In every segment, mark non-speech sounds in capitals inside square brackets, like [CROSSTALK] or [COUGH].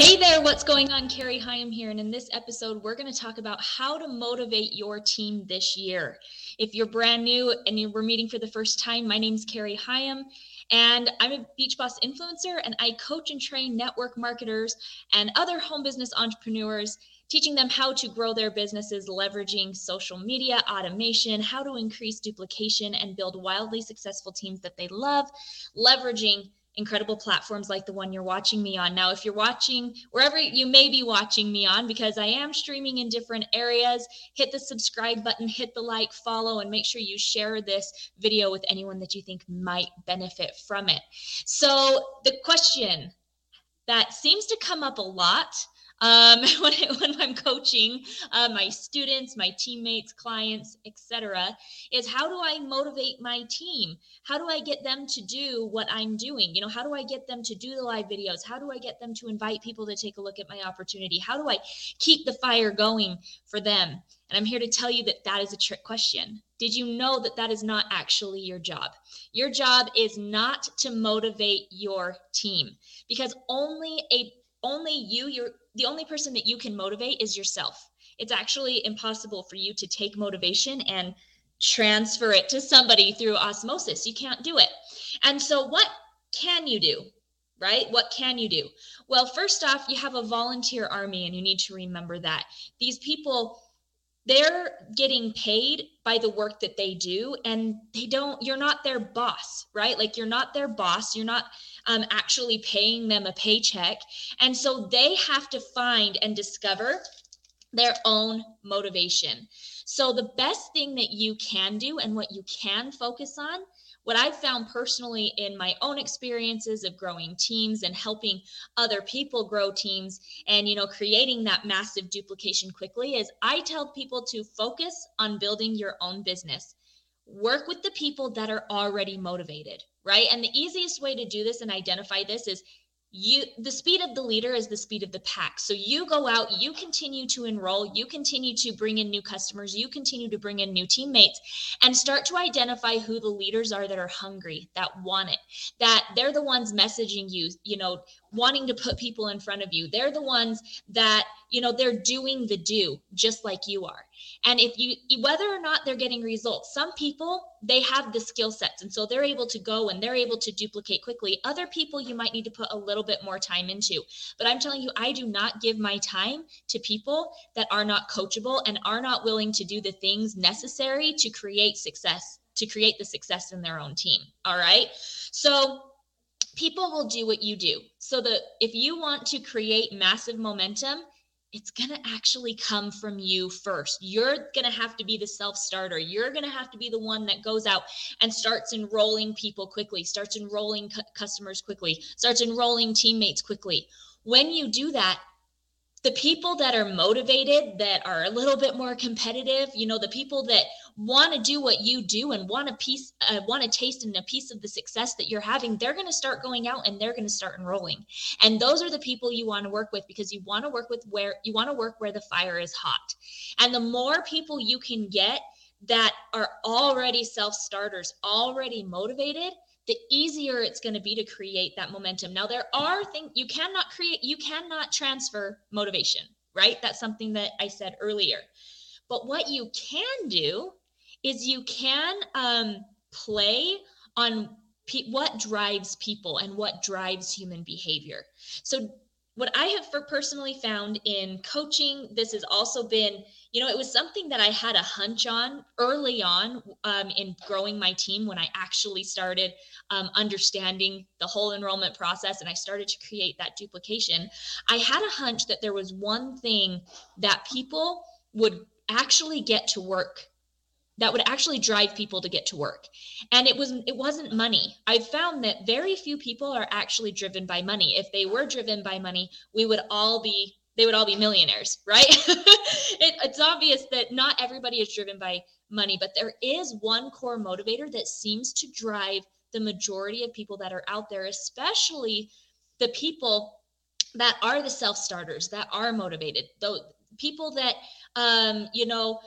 Hey there, what's going on? Carrie Hyam here, and in this episode, we're going to talk about how to motivate your team this year. If you're brand new and you are meeting for the first time, my name is Carrie Hyam, and I'm a Beach Boss influencer, and I coach and train network marketers and other home business entrepreneurs, teaching them how to grow their businesses leveraging social media, automation, how to increase duplication, and build wildly successful teams that they love, leveraging incredible platforms like the one you're watching me on. Now, if you're watching wherever you may be watching me on, because I am streaming in different areas, hit the subscribe button, hit the like, follow, and make sure you share this video with anyone that you think might benefit from it. So, the question that seems to come up a lot um, [LAUGHS] when, when I'm coaching uh, my students, my teammates, clients, etc., is how do I motivate my team? How do I get them to do what I'm doing? You know, how do I get them to do the live videos? How do I get them to invite people to take a look at my opportunity? How do I keep the fire going for them? And I'm here to tell you that that is a trick question. Did you know that that is not actually your job? Your job is not to motivate your team because only a only you you're the only person that you can motivate is yourself. It's actually impossible for you to take motivation and transfer it to somebody through osmosis. You can't do it. And so what can you do right? What can you do? Well first off you have a volunteer army and you need to remember that. These people they're getting paid by the work that they do and they don't you're not their boss right? Like you're not their boss. You're not um, actually paying them a paycheck. And so they have to find and discover their own motivation. So the best thing that you can do and what you can focus on what I've found personally in my own experiences of growing teams and helping other people grow teams and you know creating that massive duplication quickly is I tell people to focus on building your own business. Work with the people that are already motivated, right? And the easiest way to do this and identify this is you the speed of the leader is the speed of the pack. So you go out you continue to enroll you continue to bring in new customers you continue to bring in new teammates and start to identify who the leaders are that are hungry that want it that they're the ones messaging you you know wanting to put people in front of you. They're the ones that you know they're doing the do just like you are and if you, whether or not they're getting results, some people, they have the skill sets. And so they're able to go and they're able to duplicate quickly. Other people, you might need to put a little bit more time into. But I'm telling you, I do not give my time to people that are not coachable and are not willing to do the things necessary to create success, to create the success in their own team. All right. So, people will do what you do. So that if you want to create massive momentum, it's going to actually come from you first. You're going to have to be the self starter. You're going to have to be the one that goes out and starts enrolling people quickly, starts enrolling cu- customers quickly, starts enrolling teammates quickly. When you do that, the people that are motivated, that are a little bit more competitive, you know, the people that want to do what you do and want a piece, uh, want to taste in a piece of the success that you're having, they're going to start going out and they're going to start enrolling. And those are the people you want to work with because you want to work with where you want to work where the fire is hot. And the more people you can get that are already self starters, already motivated, the easier it's going to be to create that momentum. Now, there are things you cannot create, you cannot transfer motivation, right? That's something that I said earlier. But what you can do is you can um, play on pe- what drives people and what drives human behavior. So, what I have for personally found in coaching, this has also been you know, it was something that I had a hunch on early on um, in growing my team when I actually started um, understanding the whole enrollment process and I started to create that duplication. I had a hunch that there was one thing that people would actually get to work that would actually drive people to get to work. And it was it wasn't money. I found that very few people are actually driven by money. If they were driven by money we would all be they would all be millionaires, right? [LAUGHS] it, it's obvious that not everybody is driven by money, but there is one core motivator that seems to drive the majority of people that are out there, especially the people that are the self starters that are motivated, though people that um, you know,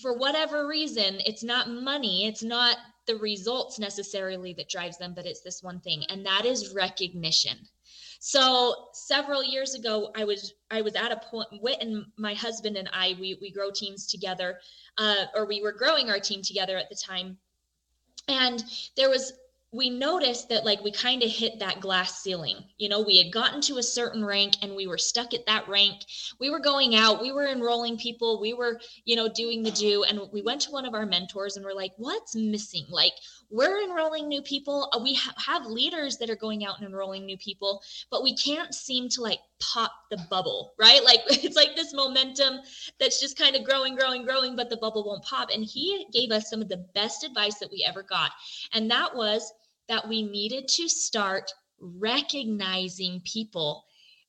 for whatever reason, it's not money, it's not the results necessarily that drives them, but it's this one thing, and that is recognition. So several years ago, I was I was at a point. Whit and my husband and I we we grow teams together, uh, or we were growing our team together at the time, and there was we noticed that like we kind of hit that glass ceiling. You know we had gotten to a certain rank and we were stuck at that rank. We were going out we were enrolling people we were you know doing the do and we went to one of our mentors and we're like what's missing? Like we're enrolling new people. Uh, we ha- have leaders that are going out and enrolling new people but we can't seem to like pop the bubble right? Like [LAUGHS] it's like this momentum that's just kind of growing growing growing but the bubble won't pop. And he gave us some of the best advice that we ever got. And that was that we needed to start recognizing people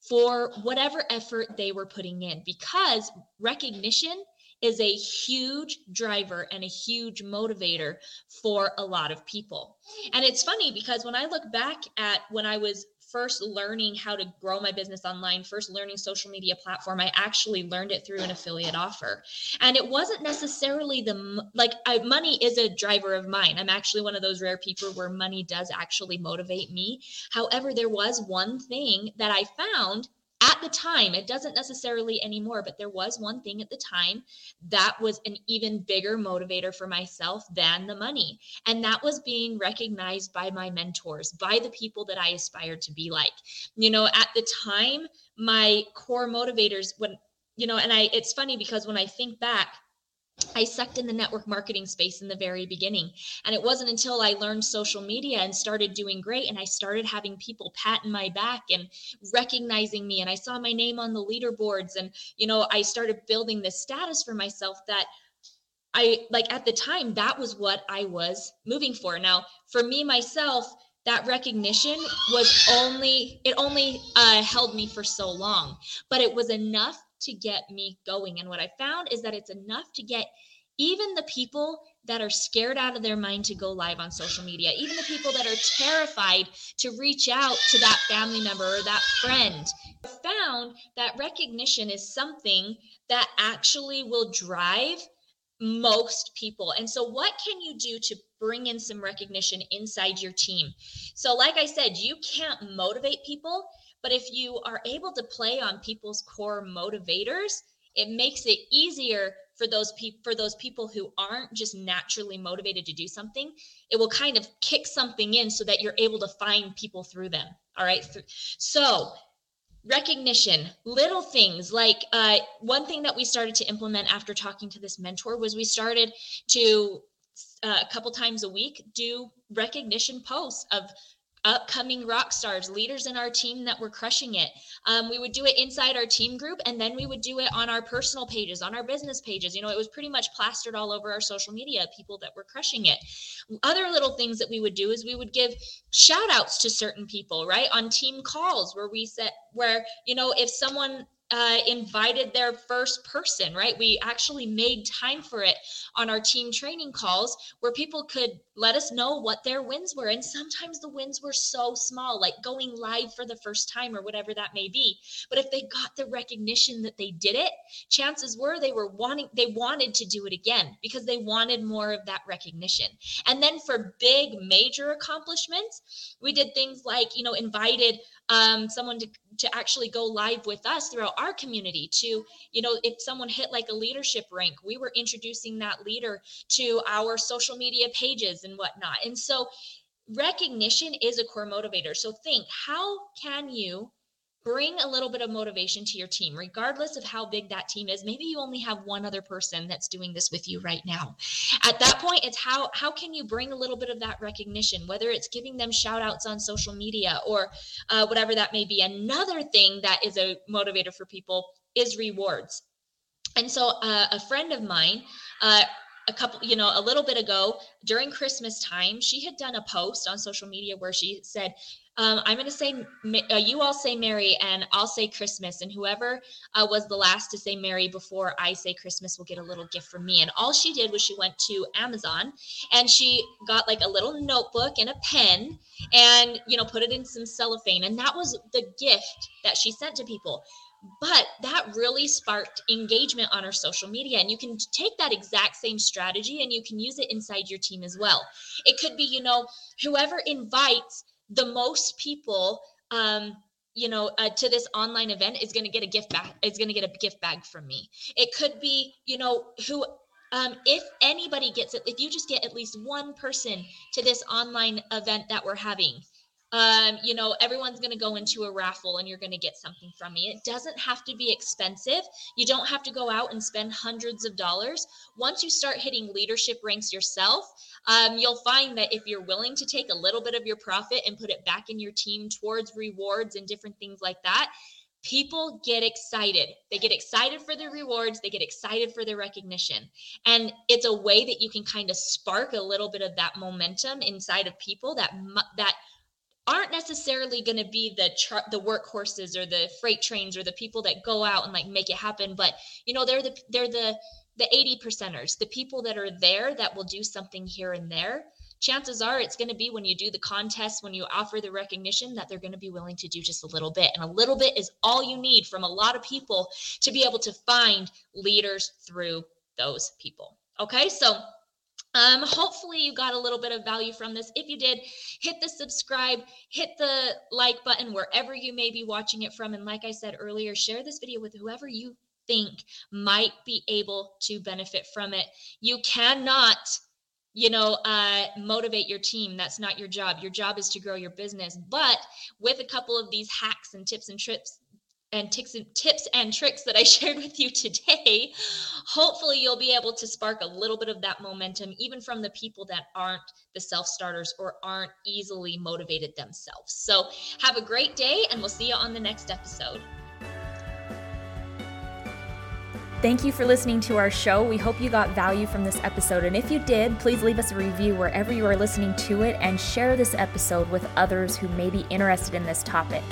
for whatever effort they were putting in because recognition is a huge driver and a huge motivator for a lot of people. And it's funny because when I look back at when I was first learning how to grow my business online, first learning social media platform, I actually learned it through an affiliate offer. And it wasn't necessarily the like I, money is a driver of mine. I'm actually one of those rare people where money does actually motivate me. However, there was one thing that I found at the time, it doesn't necessarily anymore, but there was one thing at the time that was an even bigger motivator for myself than the money. And that was being recognized by my mentors, by the people that I aspired to be like. You know, at the time, my core motivators, when, you know, and I, it's funny because when I think back, I sucked in the network marketing space in the very beginning. And it wasn't until I learned social media and started doing great and I started having people patting my back and recognizing me and I saw my name on the leaderboards and you know, I started building this status for myself that I like at the time that was what I was moving for. Now, for me myself, that recognition was only it only uh, held me for so long, but it was enough to get me going. And what I found is that it's enough to get even the people that are scared out of their mind to go live on social media, even the people that are terrified to reach out to that family member or that friend, found that recognition is something that actually will drive most people. And so, what can you do to bring in some recognition inside your team? So, like I said, you can't motivate people but if you are able to play on people's core motivators, it makes it easier for those people for those people who aren't just naturally motivated to do something. It will kind of kick something in so that you're able to find people through them. All right? So recognition. Little things like uh, one thing that we started to implement after talking to this mentor was we started to uh, a couple times a week do recognition posts of upcoming rock stars, leaders in our team that were crushing it. Um, we would do it inside our team group, and then we would do it on our personal pages, on our business pages. You know, it was pretty much plastered all over our social media, people that were crushing it. Other little things that we would do is we would give shout outs to certain people, right? On team calls where we set, where, you know, if someone uh, invited their first person, right? We actually made time for it on our team training calls where people could let us know what their wins were. And sometimes the wins were so small, like going live for the first time or whatever that may be. But if they got the recognition that they did it, chances were they were wanting, they wanted to do it again because they wanted more of that recognition. And then for big, major accomplishments, we did things like, you know, invited um, someone to, to actually go live with us throughout our community to you know if someone hit like a leadership rank we were introducing that leader to our social media pages and whatnot. And so recognition is a core motivator. So think how can you bring a little bit of motivation to your team regardless of how big that team is. Maybe you only have one other person that's doing this with you right now. At that point it's how how can you bring a little bit of that recognition whether it's giving them shout outs on social media or uh, whatever that may be. Another thing that is a motivator for people is rewards. And so uh, a friend of mine uh, a couple, you know, a little bit ago during Christmas time, she had done a post on social media where she said, Um, I'm going to say, uh, you all say Merry and I'll say Christmas. And whoever uh, was the last to say Merry before I say Christmas will get a little gift from me. And all she did was she went to Amazon and she got like a little notebook and a pen and, you know, put it in some cellophane. And that was the gift that she sent to people but that really sparked engagement on our social media and you can take that exact same strategy and you can use it inside your team as well. It could be you know whoever invites the most people um you know uh, to this online event is going to get a gift bag is going to get a gift bag from me. It could be you know who um, if anybody gets it if you just get at least one person to this online event that we're having um, you know, everyone's going to go into a raffle and you're going to get something from me. It doesn't have to be expensive. You don't have to go out and spend hundreds of dollars. Once you start hitting leadership ranks yourself, um, you'll find that if you're willing to take a little bit of your profit and put it back in your team towards rewards and different things like that, people get excited. They get excited for the rewards, they get excited for the recognition. And it's a way that you can kind of spark a little bit of that momentum inside of people that that aren't necessarily going to be the the workhorses or the freight trains or the people that go out and like make it happen but you know they're the they're the the 80 percenters the people that are there that will do something here and there. Chances are it's going to be when you do the contest when you offer the recognition that they're going to be willing to do just a little bit and a little bit is all you need from a lot of people to be able to find leaders through those people. Okay so um, hopefully you got a little bit of value from this. If you did, hit the subscribe, hit the like button wherever you may be watching it from. And like I said earlier, share this video with whoever you think might be able to benefit from it. You cannot you know uh, motivate your team that's not your job your job is to grow your business but with a couple of these hacks and tips and trips and tips and tips and tricks that I [LAUGHS] shared with you today, hopefully you'll be able to spark a little bit of that momentum, even from the people that aren't the self starters or aren't easily motivated themselves. So, have a great day, and we'll see you on the next episode. Thank you for listening to our show. We hope you got value from this episode. And if you did, please leave us a review wherever you are listening to it and share this episode with others who may be interested in this topic.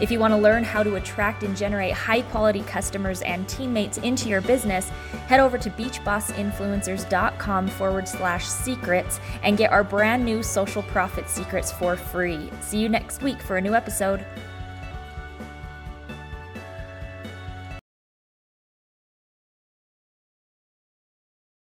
If you want to learn how to attract and generate high quality customers and teammates into your business, head over to beachbossinfluencers.com forward slash secrets and get our brand new social profit secrets for free. See you next week for a new episode.